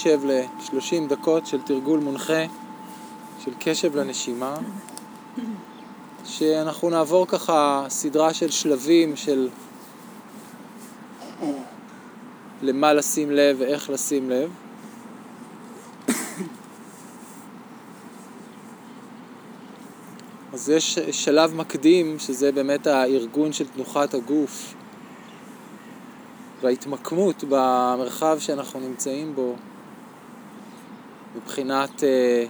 נשב ל-30 דקות של תרגול מונחה של קשב לנשימה, שאנחנו נעבור ככה סדרה של שלבים של למה לשים לב ואיך לשים לב. אז יש שלב מקדים, שזה באמת הארגון של תנוחת הגוף וההתמקמות במרחב שאנחנו נמצאים בו מבחינת uh,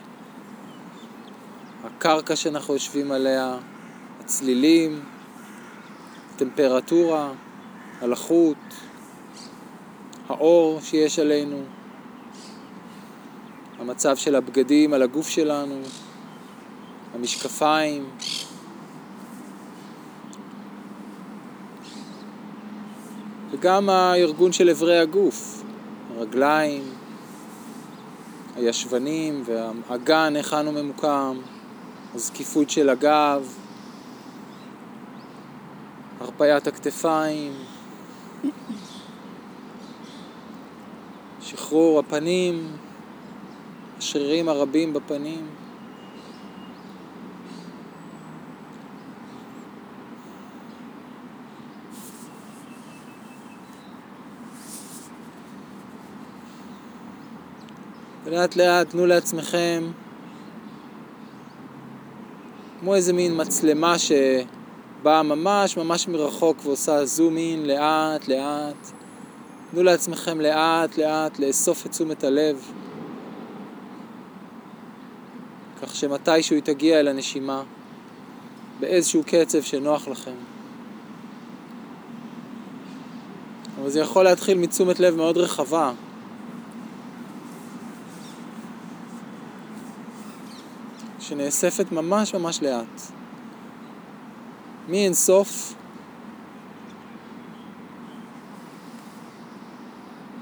הקרקע שאנחנו יושבים עליה, הצלילים, טמפרטורה, הלחות, האור שיש עלינו, המצב של הבגדים על הגוף שלנו, המשקפיים. וגם הארגון של אברי הגוף, הרגליים, הישבנים והאגן, היכן הוא ממוקם, הזקיפות של הגב, הרפיית הכתפיים, שחרור הפנים, השרירים הרבים בפנים. ולאט לאט תנו לעצמכם כמו איזה מין מצלמה שבאה ממש ממש מרחוק ועושה זום אין לאט לאט. תנו לעצמכם לאט לאט לאסוף את תשומת הלב כך שמתישהו היא תגיע אל הנשימה באיזשהו קצב שנוח לכם. אבל זה יכול להתחיל מתשומת לב מאוד רחבה. שנאספת ממש ממש לאט. מאין סוף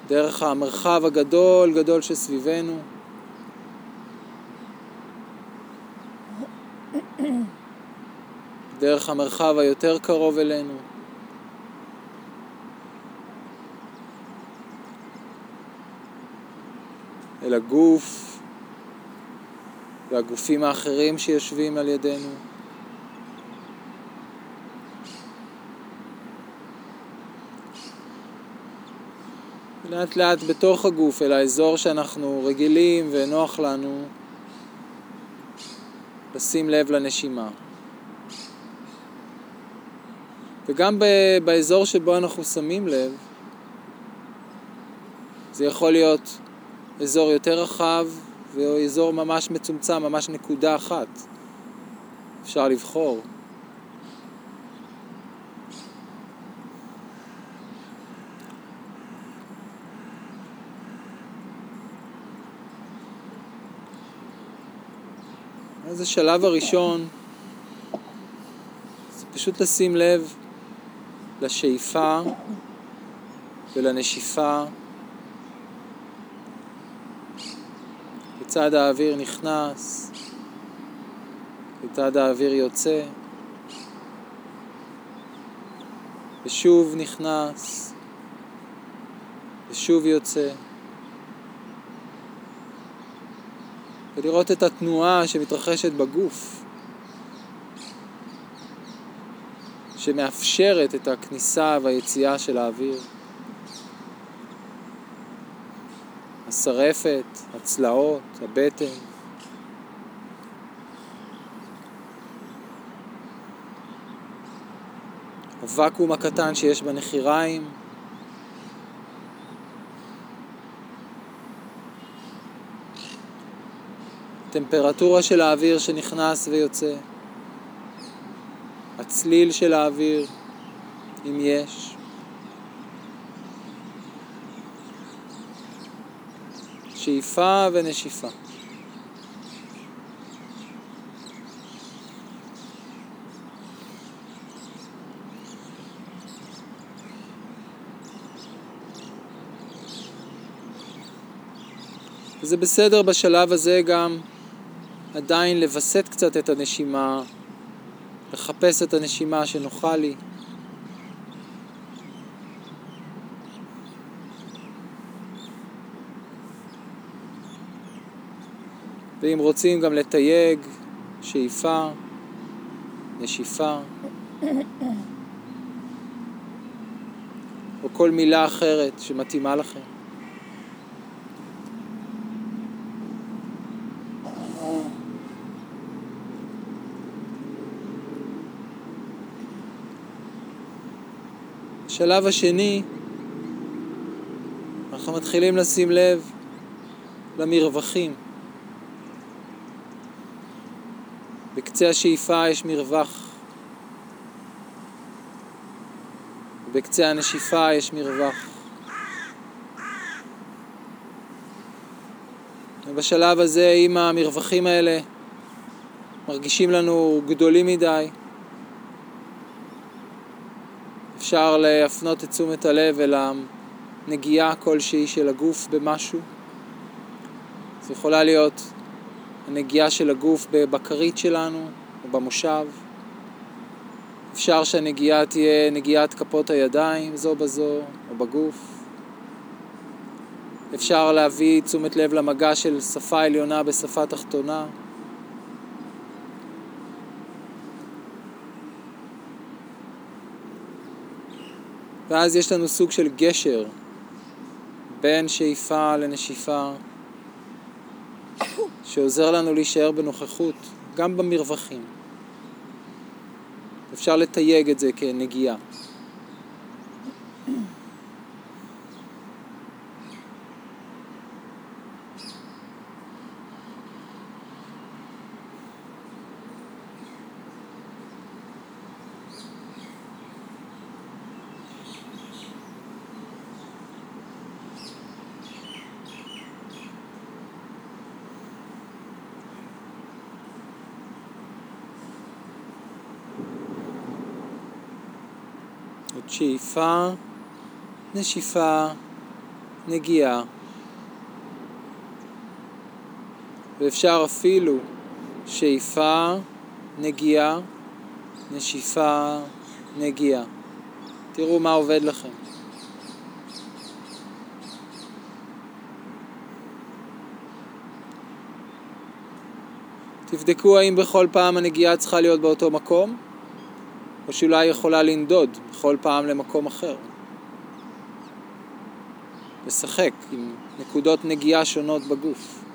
דרך המרחב הגדול גדול שסביבנו. דרך המרחב היותר קרוב אלינו. אל הגוף, והגופים האחרים שיושבים על ידינו. לאט לאט בתוך הגוף, אל האזור שאנחנו רגילים ונוח לנו לשים לב לנשימה. וגם באזור שבו אנחנו שמים לב, זה יכול להיות אזור יותר רחב זה אזור ממש מצומצם, ממש נקודה אחת. אפשר לבחור. אז השלב הראשון זה פשוט לשים לב לשאיפה ולנשיפה כיצד האוויר נכנס, כיצד האוויר יוצא, ושוב נכנס, ושוב יוצא. ולראות את התנועה שמתרחשת בגוף, שמאפשרת את הכניסה והיציאה של האוויר. השרפת, הצלעות, הבטן. הוואקום הקטן שיש בנחיריים. טמפרטורה של האוויר שנכנס ויוצא. הצליל של האוויר, אם יש. שאיפה ונשיפה. זה בסדר בשלב הזה גם עדיין לווסת קצת את הנשימה, לחפש את הנשימה שנוחה לי. ואם רוצים גם לתייג, שאיפה, נשיפה, או כל מילה אחרת שמתאימה לכם. בשלב השני, אנחנו מתחילים לשים לב למרווחים. בקצה השאיפה יש מרווח. בקצה הנשיפה יש מרווח. ובשלב הזה, אם המרווחים האלה מרגישים לנו גדולים מדי, אפשר להפנות את תשומת הלב אל הנגיעה כלשהי של הגוף במשהו. זו יכולה להיות הנגיעה של הגוף בבקרית שלנו או במושב. אפשר שהנגיעה תהיה נגיעת כפות הידיים זו בזו או בגוף. אפשר להביא תשומת לב למגע של שפה עליונה בשפה תחתונה. ואז יש לנו סוג של גשר בין שאיפה לנשיפה, שעוזר לנו להישאר בנוכחות, גם במרווחים. אפשר לתייג את זה כנגיעה. עוד שאיפה, נשיפה, נגיעה. ואפשר אפילו שאיפה, נגיעה, נשיפה, נגיעה. תראו מה עובד לכם. תבדקו האם בכל פעם הנגיעה צריכה להיות באותו מקום. או שאולי יכולה לנדוד בכל פעם למקום אחר. לשחק עם נקודות נגיעה שונות בגוף.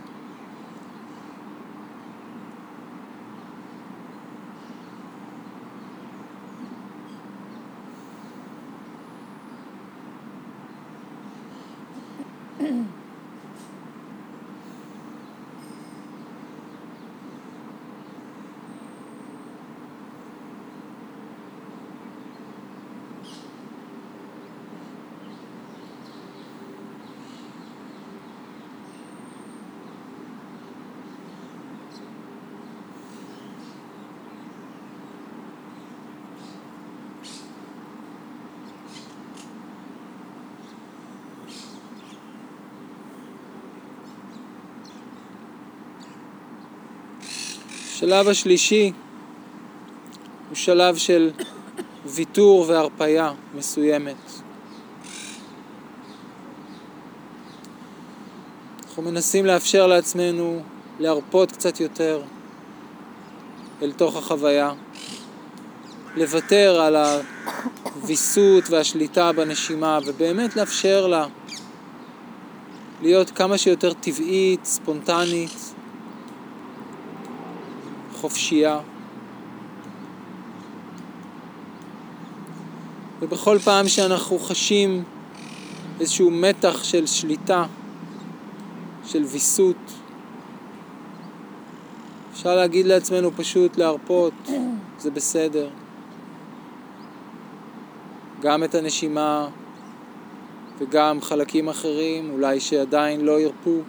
השלב השלישי הוא שלב של ויתור והרפאיה מסוימת. אנחנו מנסים לאפשר לעצמנו להרפות קצת יותר אל תוך החוויה, לוותר על הוויסות והשליטה בנשימה ובאמת לאפשר לה להיות כמה שיותר טבעית, ספונטנית, חופשייה. ובכל פעם שאנחנו חשים איזשהו מתח של שליטה, של ויסות, אפשר להגיד לעצמנו פשוט להרפות, זה בסדר. גם את הנשימה וגם חלקים אחרים, אולי שעדיין לא ירפו,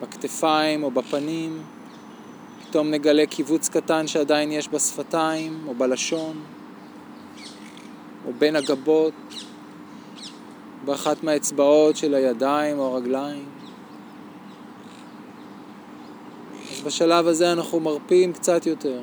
בכתפיים או בפנים. פתאום נגלה קיבוץ קטן שעדיין יש בשפתיים או בלשון או בין הגבות, באחת מהאצבעות של הידיים או הרגליים. אז בשלב הזה אנחנו מרפים קצת יותר.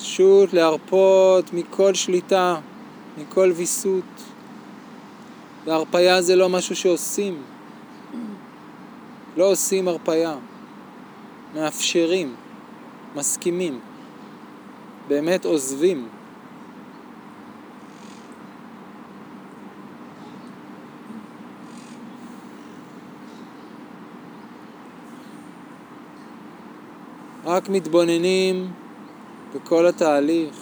פשוט להרפות מכל שליטה, מכל ויסות. והרפייה זה לא משהו שעושים. לא עושים הרפייה. מאפשרים, מסכימים. באמת עוזבים. רק מתבוננים בכל התהליך.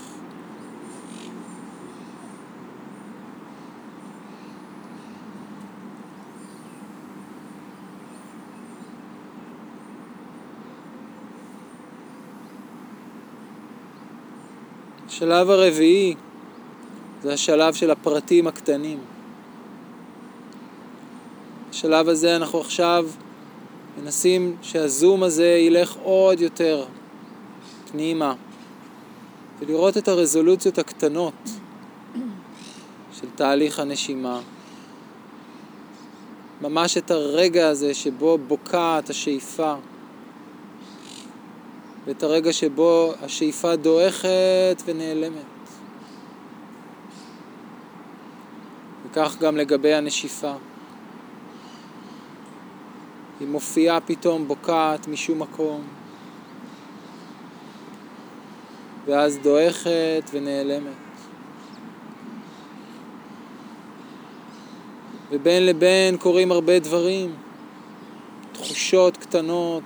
השלב הרביעי זה השלב של הפרטים הקטנים. בשלב הזה אנחנו עכשיו מנסים שהזום הזה ילך עוד יותר פנימה ולראות את הרזולוציות הקטנות של תהליך הנשימה. ממש את הרגע הזה שבו בוקעת השאיפה ואת הרגע שבו השאיפה דועכת ונעלמת. וכך גם לגבי הנשיפה. היא מופיעה פתאום בוקעת משום מקום, ואז דועכת ונעלמת. ובין לבין קורים הרבה דברים, תחושות קטנות,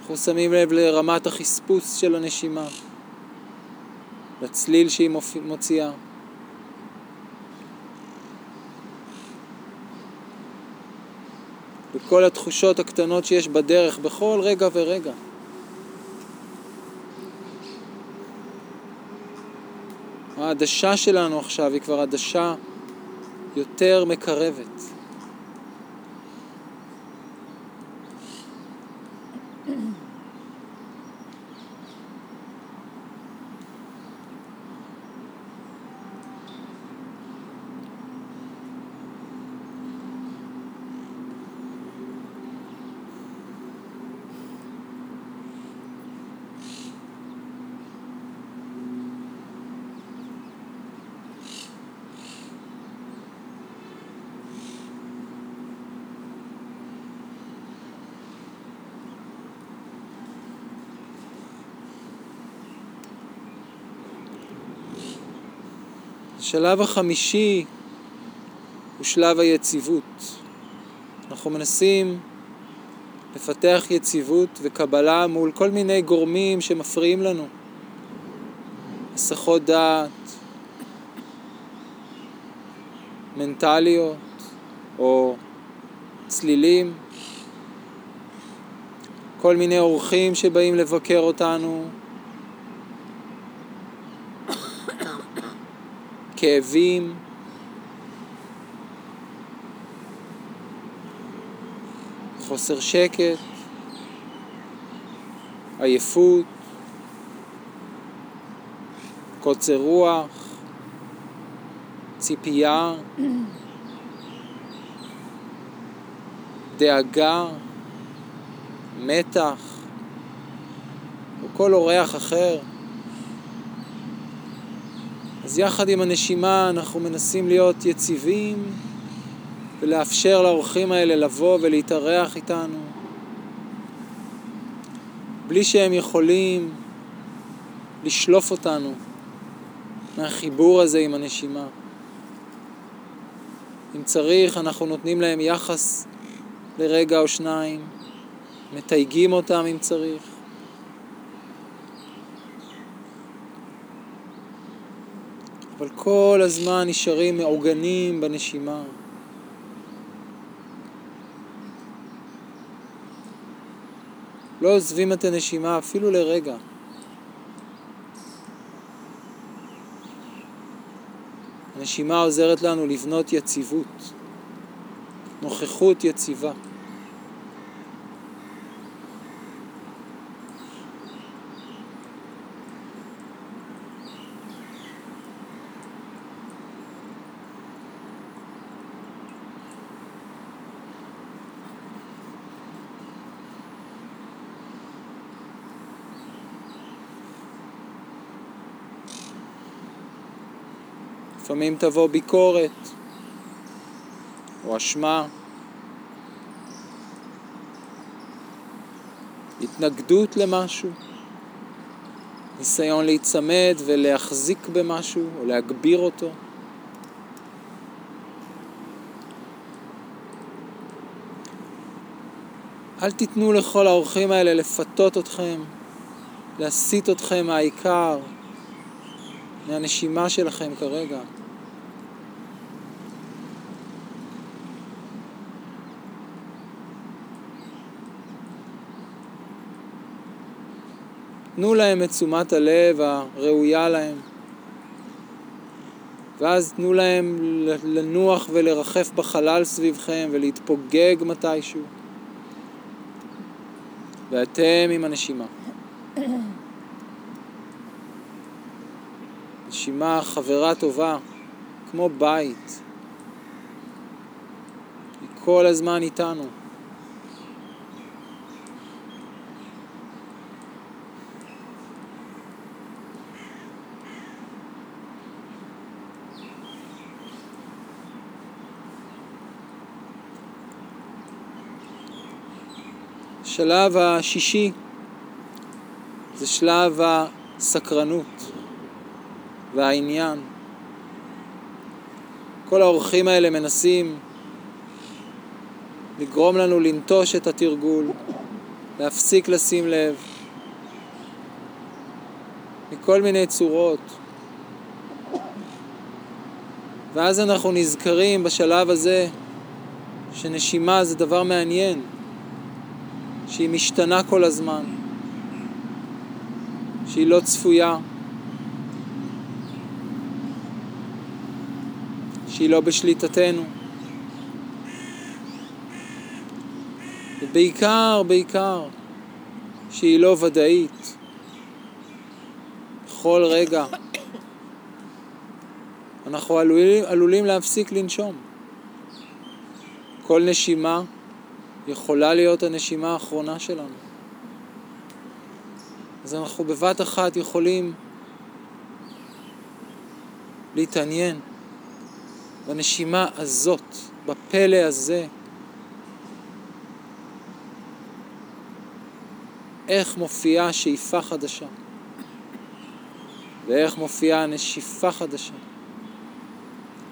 אנחנו שמים לב לרמת החספוס של הנשימה, לצליל שהיא מוציאה. וכל התחושות הקטנות שיש בדרך בכל רגע ורגע. העדשה שלנו עכשיו היא כבר עדשה יותר מקרבת. השלב החמישי הוא שלב היציבות. אנחנו מנסים לפתח יציבות וקבלה מול כל מיני גורמים שמפריעים לנו. הסחות דעת, מנטליות או צלילים, כל מיני אורחים שבאים לבקר אותנו, כאבים, חוסר שקט, עייפות, קוצר רוח, ציפייה, דאגה, מתח, או כל אורח אחר. אז יחד עם הנשימה אנחנו מנסים להיות יציבים ולאפשר לאורחים האלה לבוא ולהתארח איתנו בלי שהם יכולים לשלוף אותנו מהחיבור הזה עם הנשימה. אם צריך, אנחנו נותנים להם יחס לרגע או שניים, מתייגים אותם אם צריך. אבל כל הזמן נשארים מעוגנים בנשימה. לא עוזבים את הנשימה אפילו לרגע. הנשימה עוזרת לנו לבנות יציבות, נוכחות יציבה. לפעמים תבוא ביקורת או אשמה, התנגדות למשהו, ניסיון להיצמד ולהחזיק במשהו או להגביר אותו. אל תיתנו לכל האורחים האלה לפתות אתכם, להסיט אתכם מהעיקר, מהנשימה שלכם כרגע. תנו להם את תשומת הלב הראויה להם, ואז תנו להם לנוח ולרחף בחלל סביבכם ולהתפוגג מתישהו. ואתם עם הנשימה. נשימה חברה טובה, כמו בית. היא כל הזמן איתנו. השלב השישי זה שלב הסקרנות והעניין. כל האורחים האלה מנסים לגרום לנו לנטוש את התרגול, להפסיק לשים לב, מכל מיני צורות. ואז אנחנו נזכרים בשלב הזה שנשימה זה דבר מעניין. שהיא משתנה כל הזמן, שהיא לא צפויה, שהיא לא בשליטתנו. ובעיקר, בעיקר, שהיא לא ודאית. בכל רגע אנחנו עלולים, עלולים להפסיק לנשום. כל נשימה יכולה להיות הנשימה האחרונה שלנו. אז אנחנו בבת אחת יכולים להתעניין בנשימה הזאת, בפלא הזה. איך מופיעה שאיפה חדשה, ואיך מופיעה נשיפה חדשה,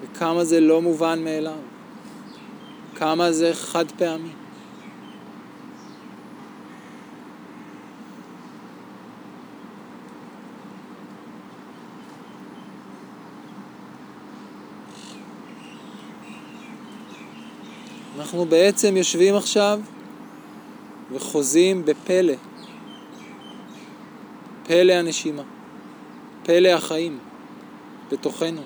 וכמה זה לא מובן מאליו, כמה זה חד פעמי. אנחנו בעצם יושבים עכשיו וחוזים בפלא. פלא הנשימה, פלא החיים בתוכנו.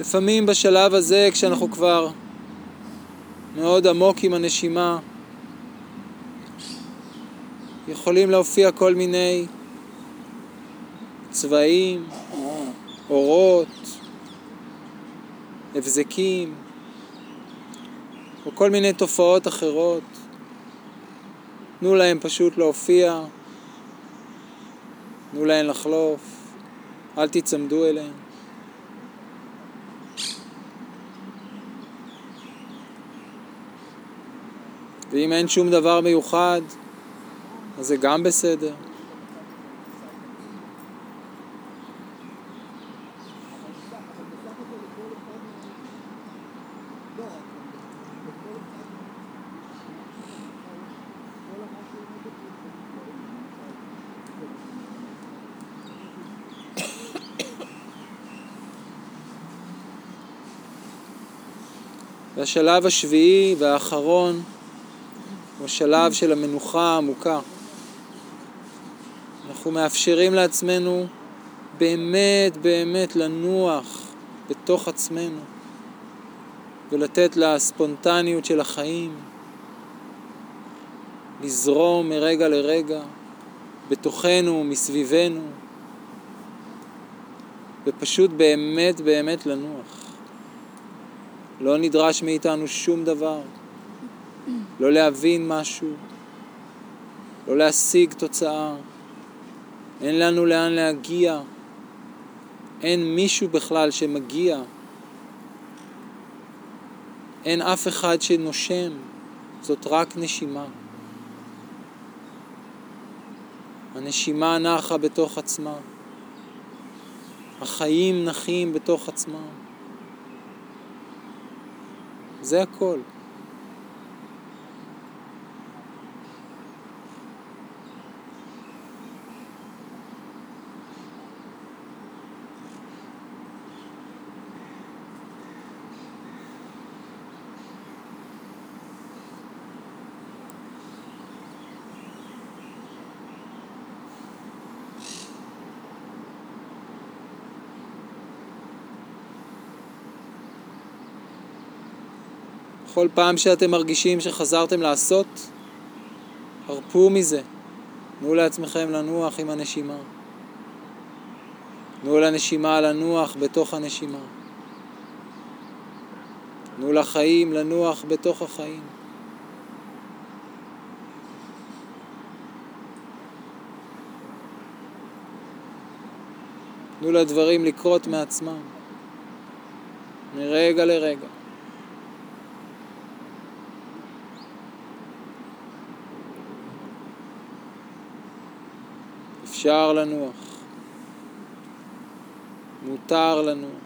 לפעמים בשלב הזה, כשאנחנו כבר מאוד עמוק עם הנשימה, יכולים להופיע כל מיני צבעים, אורות, הבזקים, או כל מיני תופעות אחרות. תנו להם פשוט להופיע, תנו להם לחלוף, אל תיצמדו אליהם. ואם אין שום דבר מיוחד, אז זה גם בסדר. השלב השביעי והאחרון השלב של המנוחה העמוקה. אנחנו מאפשרים לעצמנו באמת באמת לנוח בתוך עצמנו ולתת לספונטניות של החיים לזרום מרגע לרגע בתוכנו, מסביבנו, ופשוט באמת באמת לנוח. לא נדרש מאיתנו שום דבר, לא להבין משהו, לא להשיג תוצאה, אין לנו לאן להגיע, אין מישהו בכלל שמגיע, אין אף אחד שנושם, זאת רק נשימה. הנשימה נחה בתוך עצמה. החיים נחים בתוך עצמם. זה הכל. בכל פעם שאתם מרגישים שחזרתם לעשות, הרפו מזה. תנו לעצמכם לנוח עם הנשימה. תנו לנשימה לנוח בתוך הנשימה. תנו לחיים לנוח בתוך החיים. תנו לדברים לקרות מעצמם, מרגע לרגע. אפשר לנוח, מותר לנוח.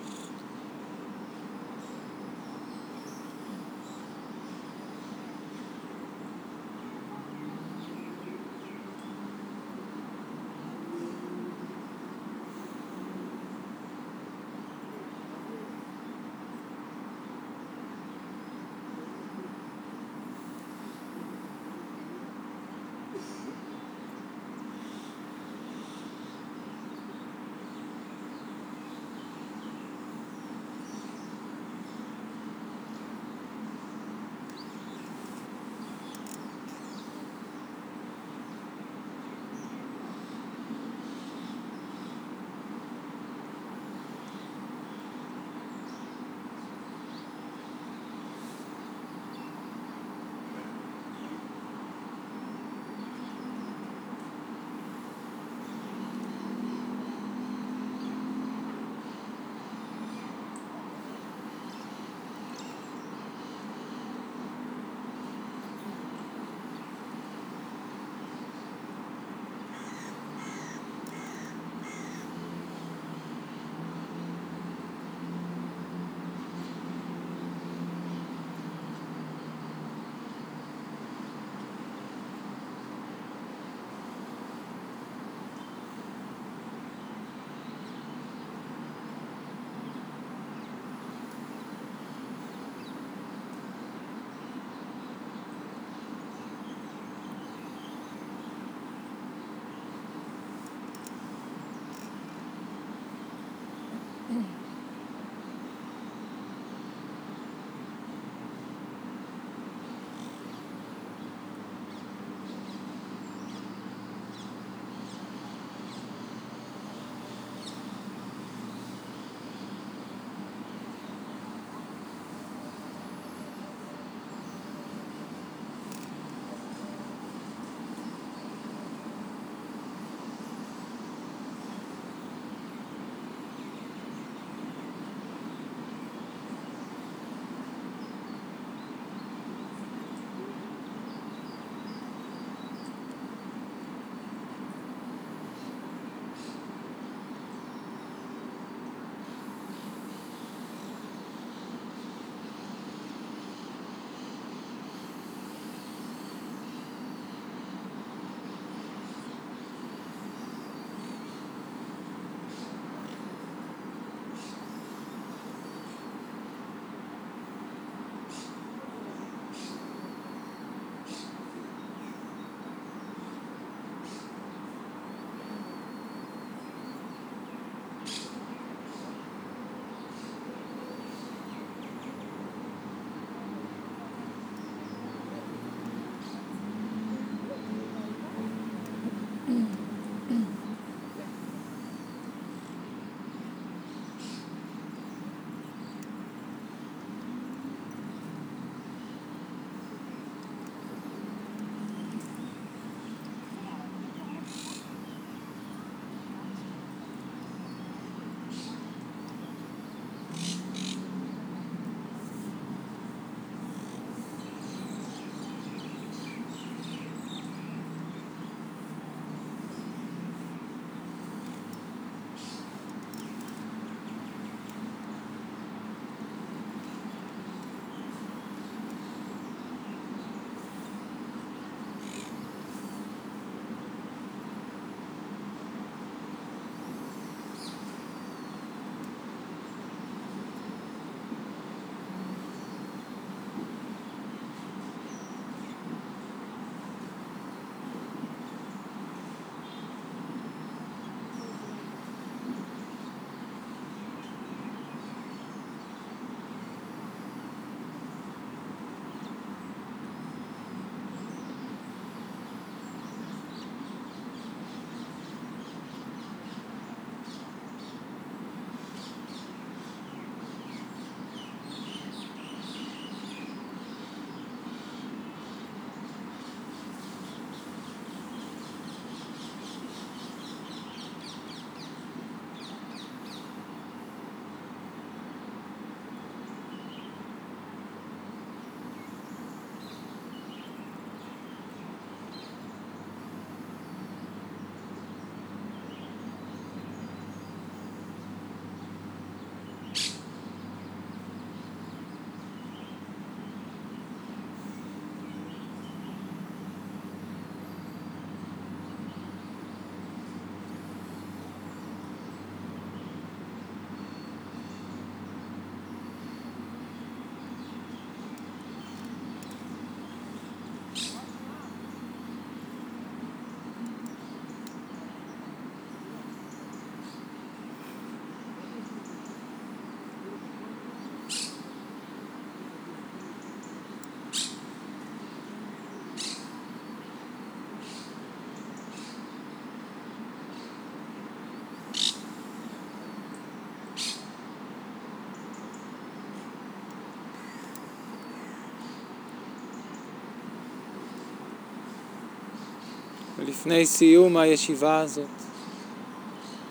ולפני סיום הישיבה הזאת,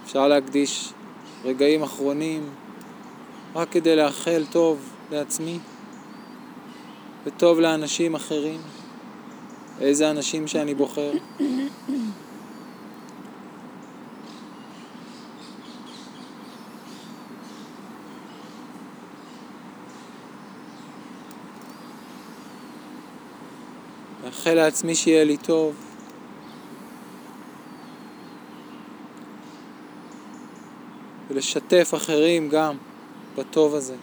אפשר להקדיש רגעים אחרונים רק כדי לאחל טוב לעצמי וטוב לאנשים אחרים, איזה אנשים שאני בוחר. לאחל לעצמי שיהיה לי טוב. ולשתף אחרים גם בטוב הזה.